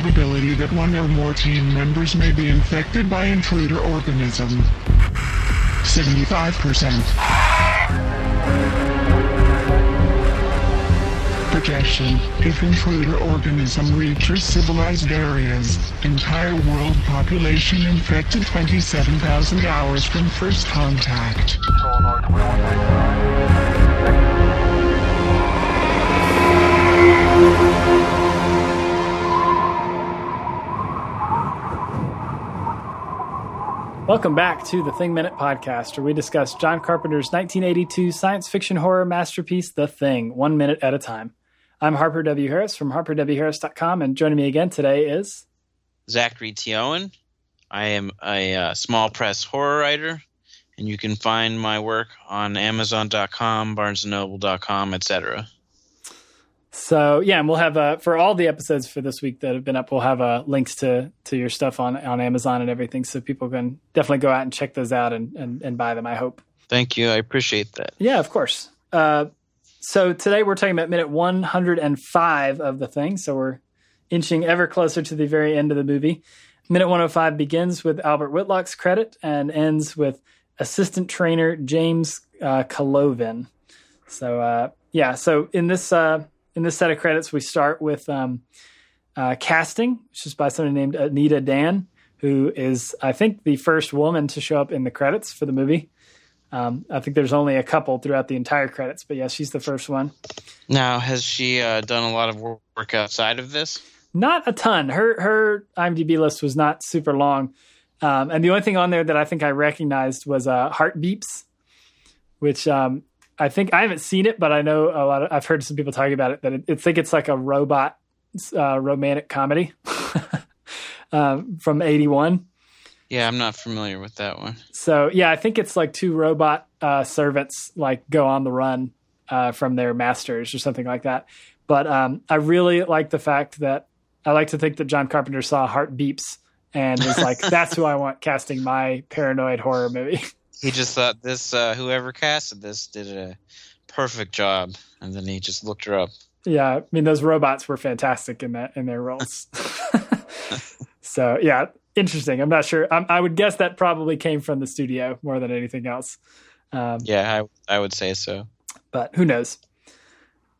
probability that one or more team members may be infected by intruder organism. 75%. Projection. If intruder organism reaches civilized areas, entire world population infected 27,000 hours from first contact. Welcome back to the Thing Minute podcast, where we discuss John Carpenter's 1982 science fiction horror masterpiece, The Thing, one minute at a time. I'm Harper W. Harris from harperwharris.com, and joining me again today is Zachary T. Owen. I am a uh, small press horror writer, and you can find my work on Amazon.com, BarnesandNoble.com, etc. So yeah, and we'll have uh, for all the episodes for this week that have been up, we'll have uh, links to to your stuff on on Amazon and everything, so people can definitely go out and check those out and and, and buy them. I hope. Thank you. I appreciate that. Yeah, of course. Uh, so today we're talking about minute 105 of the thing. So we're inching ever closer to the very end of the movie. Minute 105 begins with Albert Whitlock's credit and ends with assistant trainer James uh, Kalovin. So uh, yeah, so in this uh, in this set of credits, we start with um, uh, casting, which is by someone named Anita Dann, who is, I think, the first woman to show up in the credits for the movie. Um, I think there's only a couple throughout the entire credits, but yeah, she's the first one. Now, has she uh, done a lot of work outside of this? Not a ton. Her her IMDb list was not super long, um, and the only thing on there that I think I recognized was uh, Heart Beeps, which um, I think I haven't seen it, but I know a lot. Of, I've heard some people talking about it. That it, I think it's like a robot uh, romantic comedy um, from '81. Yeah, I'm not familiar with that one. So yeah, I think it's like two robot uh, servants like go on the run uh, from their masters or something like that. But um, I really like the fact that I like to think that John Carpenter saw Heart Beeps and was like, "That's who I want casting my paranoid horror movie." he just thought this uh, whoever casted this did a perfect job, and then he just looked her up. Yeah, I mean those robots were fantastic in that in their roles. so yeah, interesting. I'm not sure. I'm, i would guess that probably came from the studio more than anything else. Um, yeah, I, I would say so. But who knows?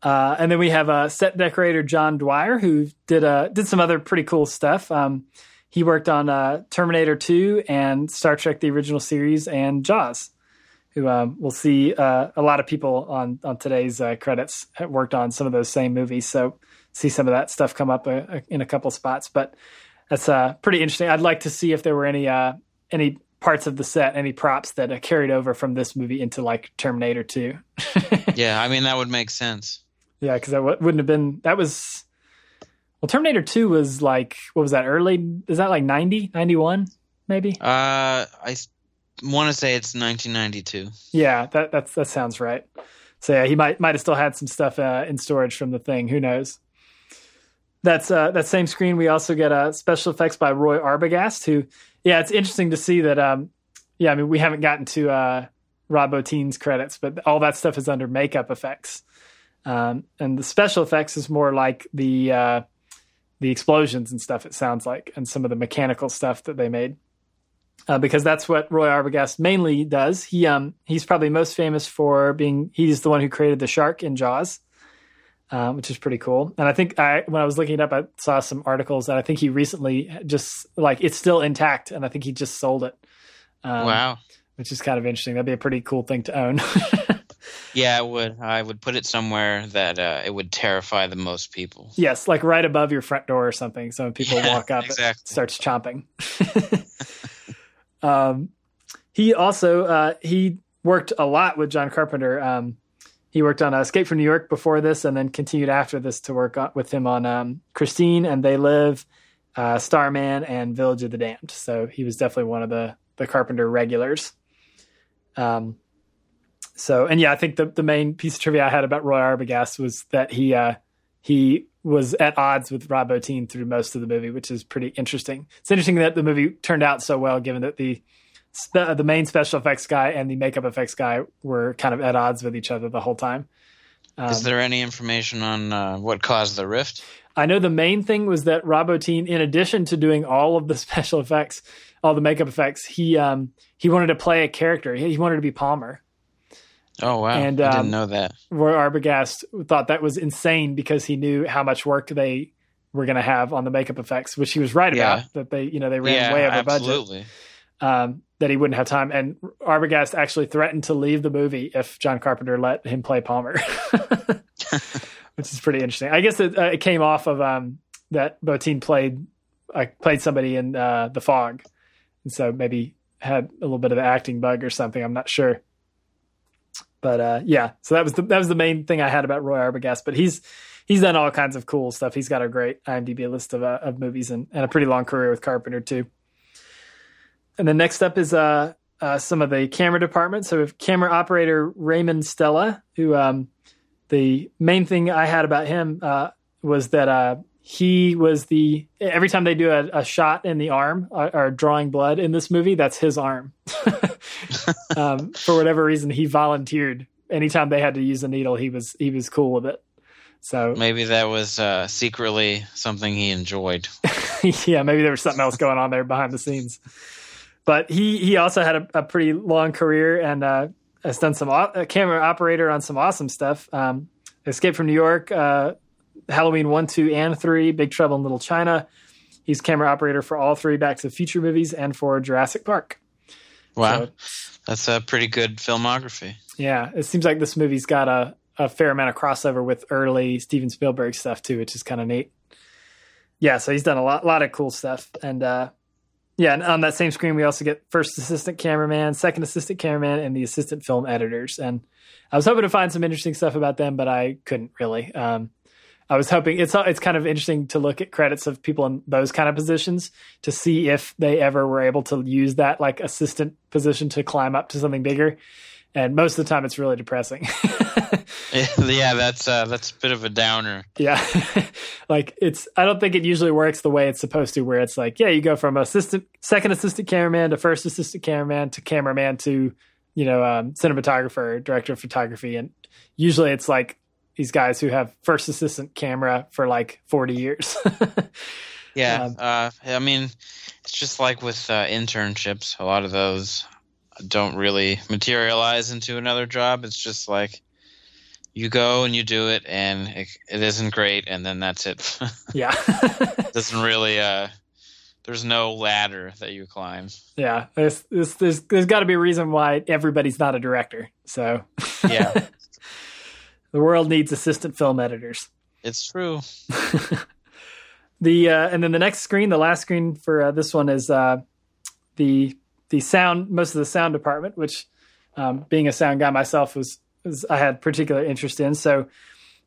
Uh, and then we have uh, set decorator John Dwyer, who did uh, did some other pretty cool stuff. Um, he worked on uh, Terminator 2 and Star Trek: The Original Series and Jaws. Who um, we'll see uh, a lot of people on on today's uh, credits have worked on some of those same movies. So see some of that stuff come up uh, in a couple spots. But that's uh, pretty interesting. I'd like to see if there were any uh, any parts of the set, any props that uh, carried over from this movie into like Terminator 2. yeah, I mean that would make sense. Yeah, because that w- wouldn't have been that was well, Terminator 2 was like, what was that, early? Is that like 90, 91, maybe? Uh, I want to say it's 1992. Yeah, that that's, that sounds right. So yeah, he might might have still had some stuff uh, in storage from the thing. Who knows? That's uh, that same screen. We also get uh, special effects by Roy Arbogast. Who, yeah, it's interesting to see that. Um, yeah, I mean, we haven't gotten to uh, Rob Bottin's credits, but all that stuff is under makeup effects, um, and the special effects is more like the uh, the explosions and stuff. It sounds like, and some of the mechanical stuff that they made, uh, because that's what Roy Arbogast mainly does. He um he's probably most famous for being he's the one who created the shark in Jaws, um, which is pretty cool. And I think I when I was looking it up, I saw some articles that I think he recently just like it's still intact, and I think he just sold it. Um, wow, which is kind of interesting. That'd be a pretty cool thing to own. Yeah, I would. I would put it somewhere that uh, it would terrify the most people. Yes, like right above your front door or something. So when people yeah, walk up, exactly. it starts chomping. um, he also uh, he worked a lot with John Carpenter. Um, he worked on Escape from New York before this, and then continued after this to work on, with him on um, Christine and They Live, uh, Starman, and Village of the Damned. So he was definitely one of the the Carpenter regulars. Um, so, and yeah, I think the, the main piece of trivia I had about Roy Arbogast was that he uh, he was at odds with Rob Bottin through most of the movie, which is pretty interesting. It's interesting that the movie turned out so well, given that the spe- the main special effects guy and the makeup effects guy were kind of at odds with each other the whole time. Um, Is there any information on uh, what caused the rift? I know the main thing was that Rob Bottin, in addition to doing all of the special effects, all the makeup effects, he um, he wanted to play a character. He, he wanted to be Palmer. Oh wow, And, I um, didn't know that. Roy Arbogast thought that was insane because he knew how much work they were going to have on the makeup effects, which he was right Yeah. about. That they, you know, they ran Yeah, way over budget. Um, that he wouldn't have time, and Arbogast actually threatened to leave the movie if John Carpenter let him play Palmer, which is pretty interesting. I guess it, uh, it came off of um, that Bottin played uh, played somebody in uh, The Fog, and so maybe had a little bit of the acting bug or something. I'm not sure. But uh, yeah, so that was the that was the main thing I had about Roy Arbogast. But he's he's done all kinds of cool stuff. He's got a great IMDb list of uh, of movies and, and a pretty long career with Carpenter too. And then next up is uh, uh, some of the camera department. So we have camera operator Raymond Stella, who um, the main thing I had about him uh, was that uh, he was the every time they do a, a shot in the arm or, or drawing blood in this movie, that's his arm. um, for whatever reason, he volunteered. Anytime they had to use a needle, he was he was cool with it. So Maybe that was uh, secretly something he enjoyed. yeah, maybe there was something else going on there behind the scenes. But he he also had a, a pretty long career and uh, has done some camera operator on some awesome stuff. Um, Escape from New York, uh, Halloween one, two, and three, Big Trouble in Little China. He's camera operator for all three Back to the Future movies and for Jurassic Park. Wow, So- that's a pretty good filmography. Yeah, it seems like this movie's got a, a fair amount of crossover with early Steven Spielberg stuff too, which is kind of neat. Yeah, so he's done a lot, lot of cool stuff, and uh, yeah, and on that same screen we also get first assistant cameraman, second assistant cameraman, and the assistant film editors. And I was hoping to find some interesting stuff about them, but I couldn't really. Um, I was hoping it's it's kind of interesting to look at credits of people in those kind of positions to see if they ever were able to use that like assistant position to climb up to something bigger. And most of the time, it's really depressing. yeah, that's uh, that's a bit of a downer. yeah, like it's. I don't think it usually works the way it's supposed to. Where it's like, yeah, you go from assistant, second assistant cameraman to first assistant cameraman to cameraman to you know um, cinematographer, director of photography, and usually it's like these guys who have first assistant camera for like forty years. Yeah, Um, uh, I mean, it's just like with uh, internships. A lot of those don't really materialize into another job. It's just like you go and you do it, and it, it isn't great, and then that's it. yeah. doesn't really. Uh, there's no ladder that you climb. Yeah, there's there's there's, there's got to be a reason why everybody's not a director. So Yeah. the world needs assistant film editors. It's true. The uh, and then the next screen, the last screen for uh, this one is uh, the the sound. Most of the sound department, which um, being a sound guy myself was, was I had particular interest in. So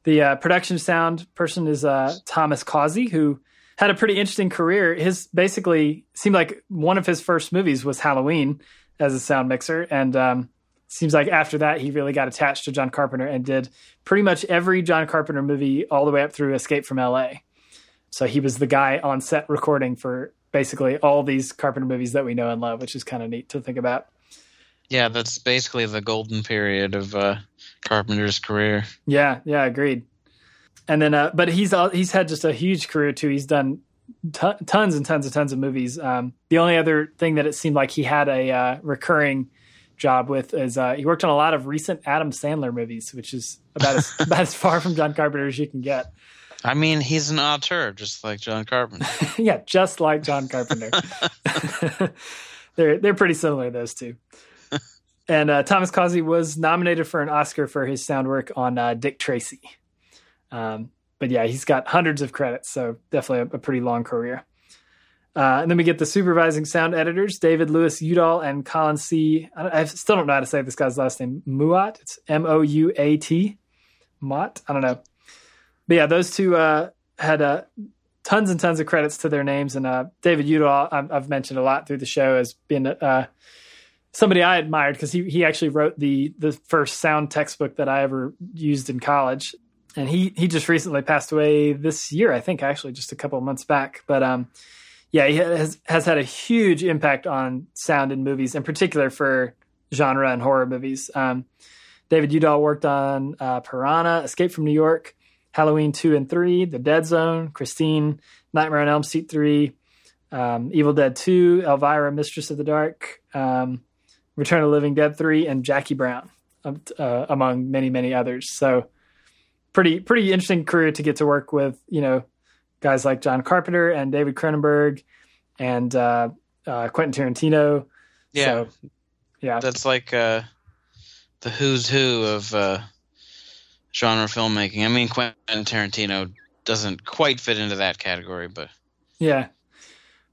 the uh, production sound person is uh, Thomas Causey, who had a pretty interesting career. His basically seemed like one of his first movies was Halloween as a sound mixer, and um, seems like after that he really got attached to John Carpenter and did pretty much every John Carpenter movie all the way up through Escape from L.A. So he was the guy on set recording for basically all these Carpenter movies that we know and love, which is kind of neat to think about. Yeah, that's basically the golden period of uh, Carpenter's career. Yeah, yeah, agreed. And then, uh, but he's all, he's had just a huge career too. He's done t- tons and tons and tons of movies. Um, the only other thing that it seemed like he had a uh, recurring job with is uh, he worked on a lot of recent Adam Sandler movies, which is about as about as far from John Carpenter as you can get. I mean, he's an auteur, just like John Carpenter. yeah, just like John Carpenter. they're they're pretty similar those two. And uh, Thomas Causey was nominated for an Oscar for his sound work on uh, Dick Tracy. Um, but yeah, he's got hundreds of credits, so definitely a, a pretty long career. Uh, and then we get the supervising sound editors, David Lewis Yewdall and Colin C. I, I still don't know how to say this guy's last name, Muat. It's M O U A T. Mott. I don't know. But yeah, those two uh, had uh, tons and tons of credits to their names. And uh, David Yewdall, I've, I've mentioned a lot through the show as being uh, somebody I admired because he he actually wrote the the first sound textbook that I ever used in college. And he he just recently passed away this year, I think, actually, just a couple months back. But um, yeah, he has has had a huge impact on sound in movies, in particular for genre and horror movies. Um, David Yewdall worked on uh, Piranha, Escape from New York, Halloween 2 and 3, The Dead Zone, Christine, Nightmare on Elm Street 3, um, Evil Dead 2, Elvira, Mistress of the Dark, um, Return of Living Dead 3, and Jackie Brown, uh, among many, many others. So pretty, pretty interesting career to get to work with, you know, guys like John Carpenter and David Cronenberg and uh, uh, Quentin Tarantino. Yeah. So, yeah. That's like uh, the who's who of uh, genre filmmaking. I mean, Quentin Tarantino doesn't quite fit into that category, but yeah,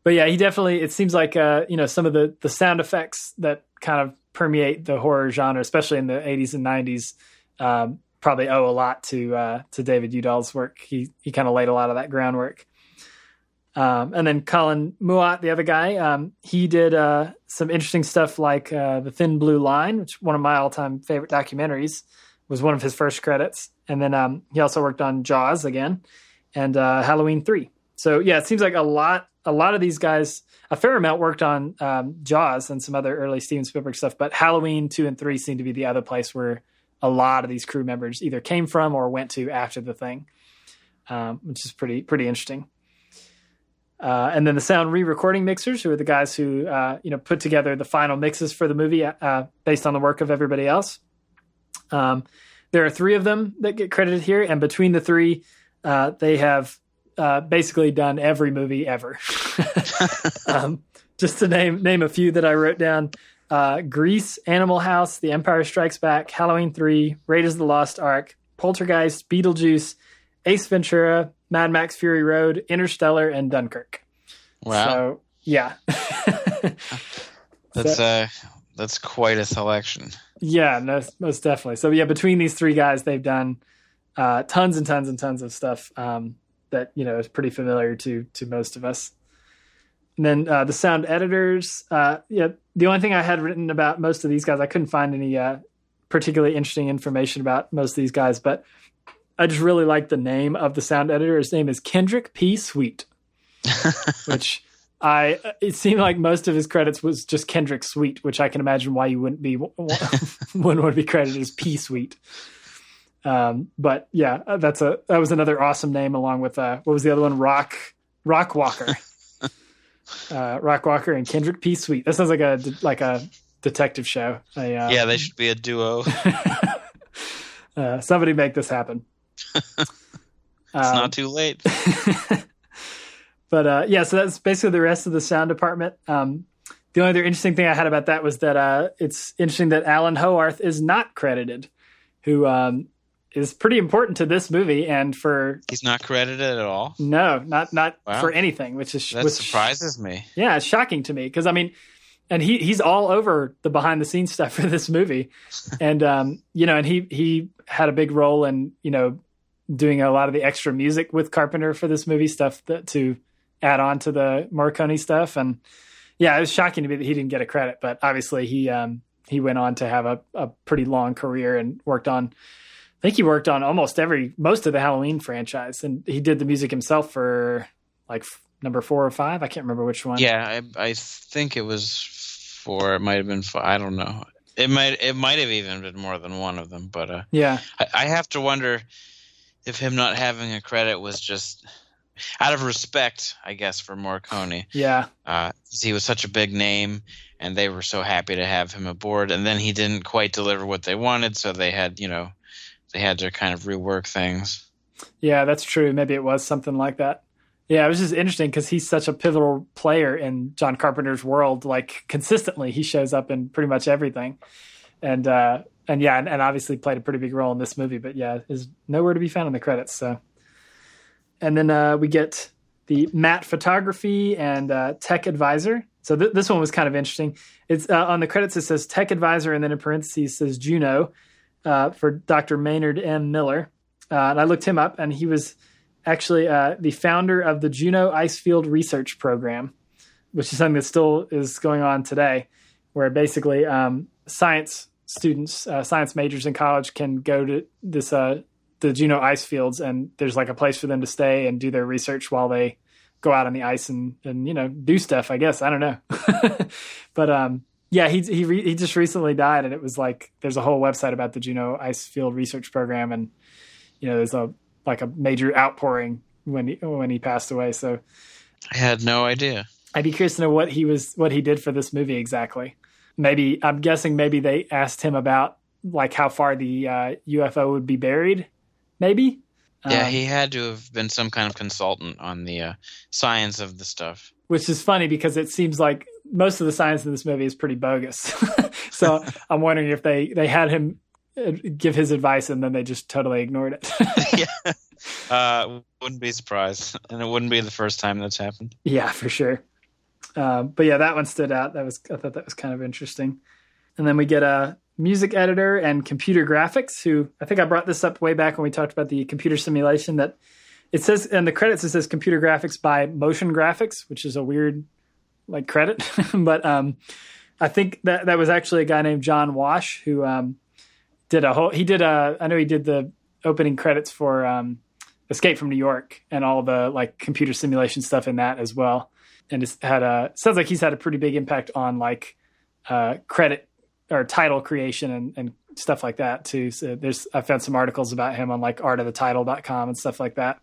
but yeah, he definitely. It seems like uh, you know some of the the sound effects that kind of permeate the horror genre, especially in the '80s and '90s. Um, probably owe a lot to uh, to David Yewdall's work. He he kind of laid a lot of that groundwork. Um, and then Colin Melotte, the other guy, um, he did uh, some interesting stuff like uh, The Thin Blue Line, which one of my all time favorite documentaries was one of his first credits. And then um, he also worked on Jaws again and uh, Halloween 3. So yeah, it seems like a lot a lot of these guys, a fair amount worked on um, Jaws and some other early Steven Spielberg stuff, but Halloween 2 and 3 seem to be the other place where a lot of these crew members either came from or went to after the thing, um, which is pretty pretty interesting. Uh, and then the sound re-recording mixers, who are the guys who uh, you know put together the final mixes for the movie uh, based on the work of everybody else. Um, there are three of them that get credited here, and between the three, uh, they have uh, basically done every movie ever. um, just to name name a few that I wrote down: uh, Grease, Animal House, The Empire Strikes Back, Halloween Three, Raiders of the Lost Ark, Poltergeist, Beetlejuice, Ace Ventura, Mad Max Fury Road, Interstellar, and Dunkirk. Wow. So yeah. that's so, uh that's quite a selection. Yeah, no, most definitely. So yeah, between these three guys, they've done uh, tons and tons and tons of stuff um, that you know is pretty familiar to to most of us. And then uh, the sound editors. Uh, yeah, the only thing I had written about most of these guys, I couldn't find any uh, particularly interesting information about most of these guys, but I just really like the name of the sound editor. His name is Kendrick P. Sweet, which I it seemed like most of his credits was just Kendrick Sweet, which I can imagine why you wouldn't be wouldn't want to be credited as P Sweet. Um, but yeah, that's a that was another awesome name along with uh, what was the other one? Rock Rock Walker, uh, Rock Walker and Kendrick P Sweet. That sounds like a like a detective show. A, uh, yeah, they should be a duo. uh, somebody make this happen. it's um, not too late. but uh, yeah, so that's basically the rest of the sound department. Um, the only other interesting thing I had about that was that uh, it's interesting that Alan Howarth is not credited, who um, is pretty important to this movie and for. He's not credited at all. No, not not wow. for anything, which is that which, surprises me. Yeah, it's shocking to me because I mean, and he he's all over the behind the scenes stuff for this movie, and um, you know, and he he had a big role in you know doing a lot of the extra music with Carpenter for this movie stuff that to add on to the Morricone stuff. And yeah, it was shocking to me that he didn't get a credit, but obviously he um, he went on to have a, a pretty long career and worked on. I think he worked on almost every most of the Halloween franchise, and he did the music himself for like number four or five. I can't remember which one. Yeah, I, I think it was four. It might have been five. I don't know. It might it might have even been more than one of them. But uh, yeah, I, I have to wonder if him not having a credit was just out of respect, I guess, for Morricone. Yeah. Uh, he was such a big name, and they were so happy to have him aboard. And then he didn't quite deliver what they wanted, so they had, you know, they had to kind of rework things. Yeah, that's true. Maybe it was something like that. Yeah, it was just interesting because he's such a pivotal player in John Carpenter's world. Like consistently, he shows up in pretty much everything, and uh, and yeah, and, and obviously played a pretty big role in this movie. But yeah, is nowhere to be found in the credits. So and then uh, we get the matte photography and uh, tech advisor. So th- this one was kind of interesting. It's uh, on the credits. It says tech advisor, and then in parentheses says Juneau uh, for Dr. Maynard M. Miller. Uh, and I looked him up, and he was actually uh, the founder of the Juneau Icefield Research Program, which is something that still is going on today, where basically um, science students, science majors in college can go to this the Juno ice fields, and there's like a place for them to stay and do their research while they go out on the ice and and you know do stuff. I guess I don't know, but um, Yeah, he he re, he just recently died, and it was like there's a whole website about the Juneau Ice Field Research Program, and you know there's a like a major outpouring when he when he passed away. So I had no idea. I'd be curious to know what he was what he did for this movie exactly. Maybe I'm guessing maybe they asked him about like how far the uh, UFO would be buried. Maybe. Yeah, Um, he had to have been some kind of consultant on the uh, science of the stuff. which is funny because it seems like most of the science in this movie is pretty bogus. so I'm wondering if they they had him uh, give his advice and then they just totally ignored it. yeah. Uh, wouldn't be surprised, and it wouldn't be the first time that's happened. yeah, for sure. Um, but yeah, that one stood out. That was I thought that was kind of interesting. And then we get a music editor and computer graphics. Who I think I brought this up way back when we talked about the computer simulation. That it says in the credits it says computer graphics by Motion Graphics, which is a weird like credit. but um, I think that that was actually a guy named John Wash who um, did a whole. He did a. I know he did the opening credits for um, Escape from New York and all the like computer simulation stuff in that as well. And it's had a sounds like he's had a pretty big impact on like uh, credit or title creation and, and stuff like that too. So there's I found some articles about him on like artofthetitle.com and stuff like that.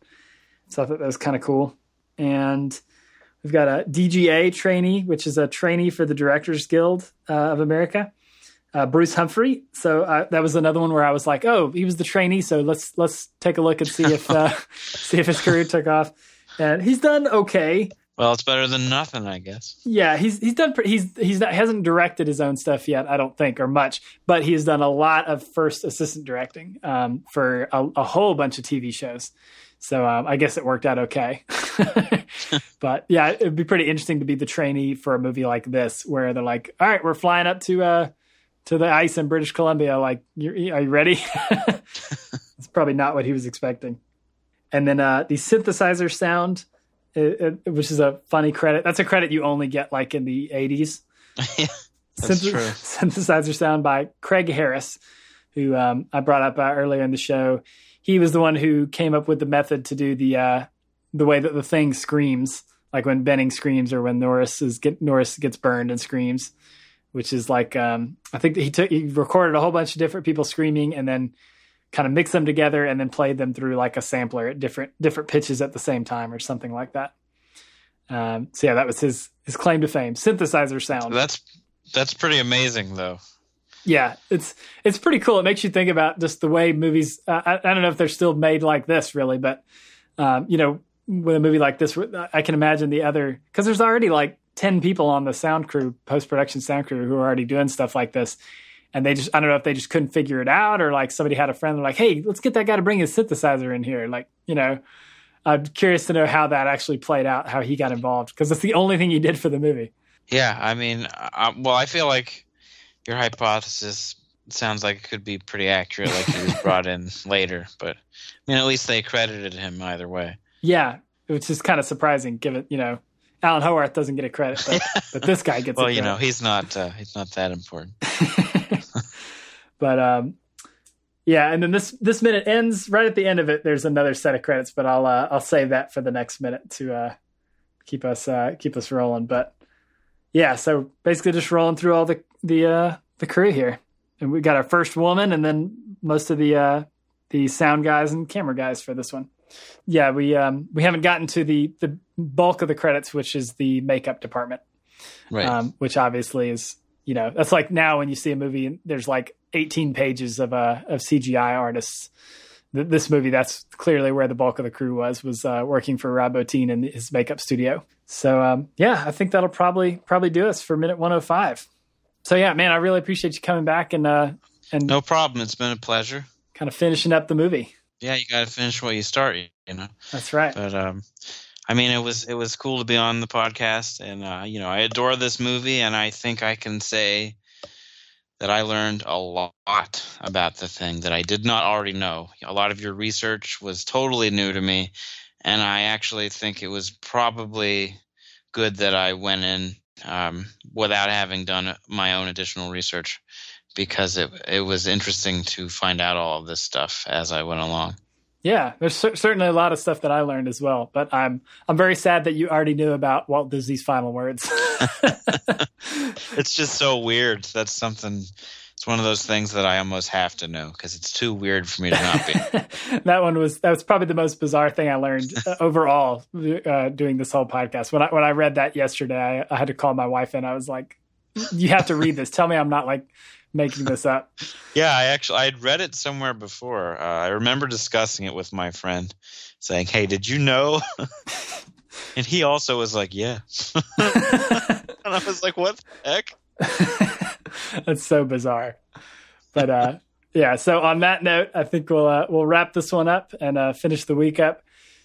So I thought that was kind of cool. And we've got a DGA trainee, which is a trainee for the Directors Guild uh, of America. Uh, Bruce Humphrey. So uh, that was another one where I was like, "Oh, he was the trainee." So let's let's take a look and see if uh, see if his career took off. And he's done okay. Well, it's better than nothing, I guess. Yeah, he's he's done. pre- He's he's not hasn't directed his own stuff yet. I don't think or much, but he has done a lot of first assistant directing um, for a, a whole bunch of TV shows. So um, I guess it worked out okay. but yeah, it'd be pretty interesting to be the trainee for a movie like this, where they're like, "All right, we're flying up to uh, to the ice in British Columbia. Like, you are you ready?" It's probably not what he was expecting. And then uh, the synthesizer sound, it, it, which is a funny credit. That's a credit you only get like in the 80s. yeah, that's Synth- true. synthesizer sound by Craig Harris, who um, I brought up uh, earlier in the show. He was the one who came up with the method to do the uh, the way that the thing screams, like when Benning screams or when Norris is get Norris gets burned and screams, which is like um, I think he took he recorded a whole bunch of different people screaming and then kind of mixed them together and then played them through like a sampler at different different pitches at the same time or something like that. Um, so yeah, that was his his claim to fame, synthesizer sound. That's that's pretty amazing, though. Yeah, it's it's pretty cool. It makes you think about just the way movies. Uh, I, I don't know if they're still made like this, really, but um, you know, with a movie like this, I can imagine the other because there's already like ten people on the sound crew, post production sound crew, who are already doing stuff like this, and they just I don't know if they just couldn't figure it out or like somebody had a friend like, hey, let's get that guy to bring his synthesizer in here, like you know. I'm curious to know how that actually played out, how he got involved, because it's the only thing he did for the movie. Yeah, I mean, well, I feel like your hypothesis sounds like it could be pretty accurate, like he was brought in later. But I mean, at least they credited him either way. Yeah, which is kind of surprising, given you know Alan Howarth doesn't get a credit, but, but this guy gets. Well, you know, he's not uh, he's not that important. but um, yeah, and then this this minute ends right at the end of it. There's another set of credits, but I'll uh, I'll save that for the next minute to uh, keep us uh, keep us rolling. But yeah, so basically just rolling through all the the uh, the crew here, and we got our first woman, and then most of the uh, the sound guys and camera guys for this one. Yeah, we um, we haven't gotten to the the bulk of the credits, which is the makeup department Right. um, which obviously is you know that's like now when you see a movie and there's like 18 pages of uh of CGI artists. Th- This movie, that's clearly where the bulk of the crew was was uh, working for Rob Bottin in his makeup studio. So um, yeah, I think that'll probably probably do us for minute 105. So yeah, man, I really appreciate you coming back and uh, and no problem. It's been a pleasure. kind of finishing up the movie. Yeah, you got to finish what you start. You know. That's right. But um, I mean, it was it was cool to be on the podcast, and uh, you know, I adore this movie, and I think I can say that I learned a lot about the thing that I did not already know. A lot of your research was totally new to me, and I actually think it was probably good that I went in um, without having done my own additional research because it it was interesting to find out all of this stuff as I went along. Yeah, there's cer- certainly a lot of stuff that I learned as well, but I'm I'm very sad that you already knew about Walt Disney's final words. it's just so weird. That's something. It's one of those things that I almost have to know because it's too weird for me to not be. that one was that was probably the most bizarre thing I learned uh, overall uh, doing this whole podcast. When I when I read that yesterday, I, I had to call my wife and I was like, "You have to read this. Tell me I'm not like." making this up. Yeah, I actually I had read it somewhere before. Uh, I remember discussing it with my friend, saying, "Hey, did you know?" and he also was like, "Yeah," and I was like, "What the heck?" That's so bizarre. But uh, yeah, so on that note, I think we'll uh, we'll wrap this one up and uh, finish the week up.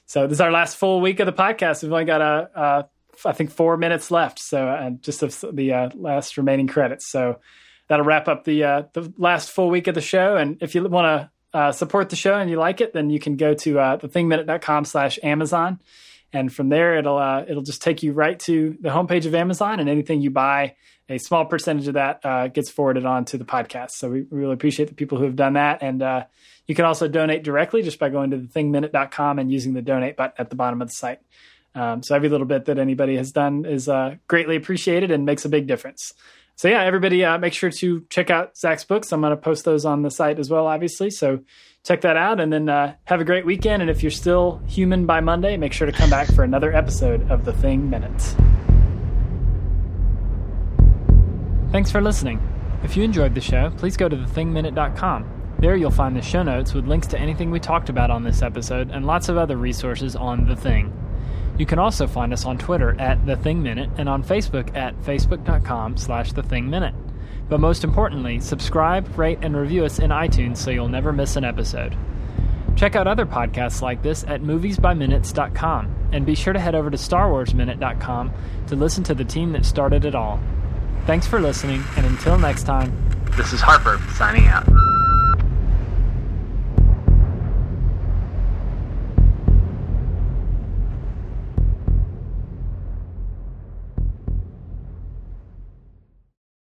So this is our last full week of the podcast. We've only got a, a I think four minutes left. So and just the uh, last remaining credits. So that'll wrap up the uh, the last full week of the show. And if you want to uh, support the show and you like it, then you can go to uh, thethingminute.com slash Amazon. And from there, it'll uh, it'll just take you right to the homepage of Amazon, and anything you buy, a small percentage of that uh, gets forwarded on to the podcast. So we really appreciate the people who have done that. And uh, you can also donate directly just by going to thethingminute.com and using the donate button at the bottom of the site. Um, so every little bit that anybody has done is uh, greatly appreciated and makes a big difference so yeah, everybody, uh, make sure to check out Zach's books. I'm going to post those on the site as well, obviously. So check that out, and then uh, have a great weekend. And if you're still human by Monday, make sure to come back for another episode of The Thing Minutes. Thanks for listening. If you enjoyed the show, please go to thethingminute.com. There you'll find the show notes with links to anything we talked about on this episode and lots of other resources on The Thing. You can also find us on Twitter at The Thing Minute and on Facebook at facebook.com slash The Thing Minute. But most importantly, subscribe, rate, and review us in iTunes so you'll never miss an episode. Check out other podcasts like this at moviesbyminutes.com and be sure to head over to starwarsminute.com to listen to the team that started it all. Thanks for listening, and until next time, this is Harper signing out.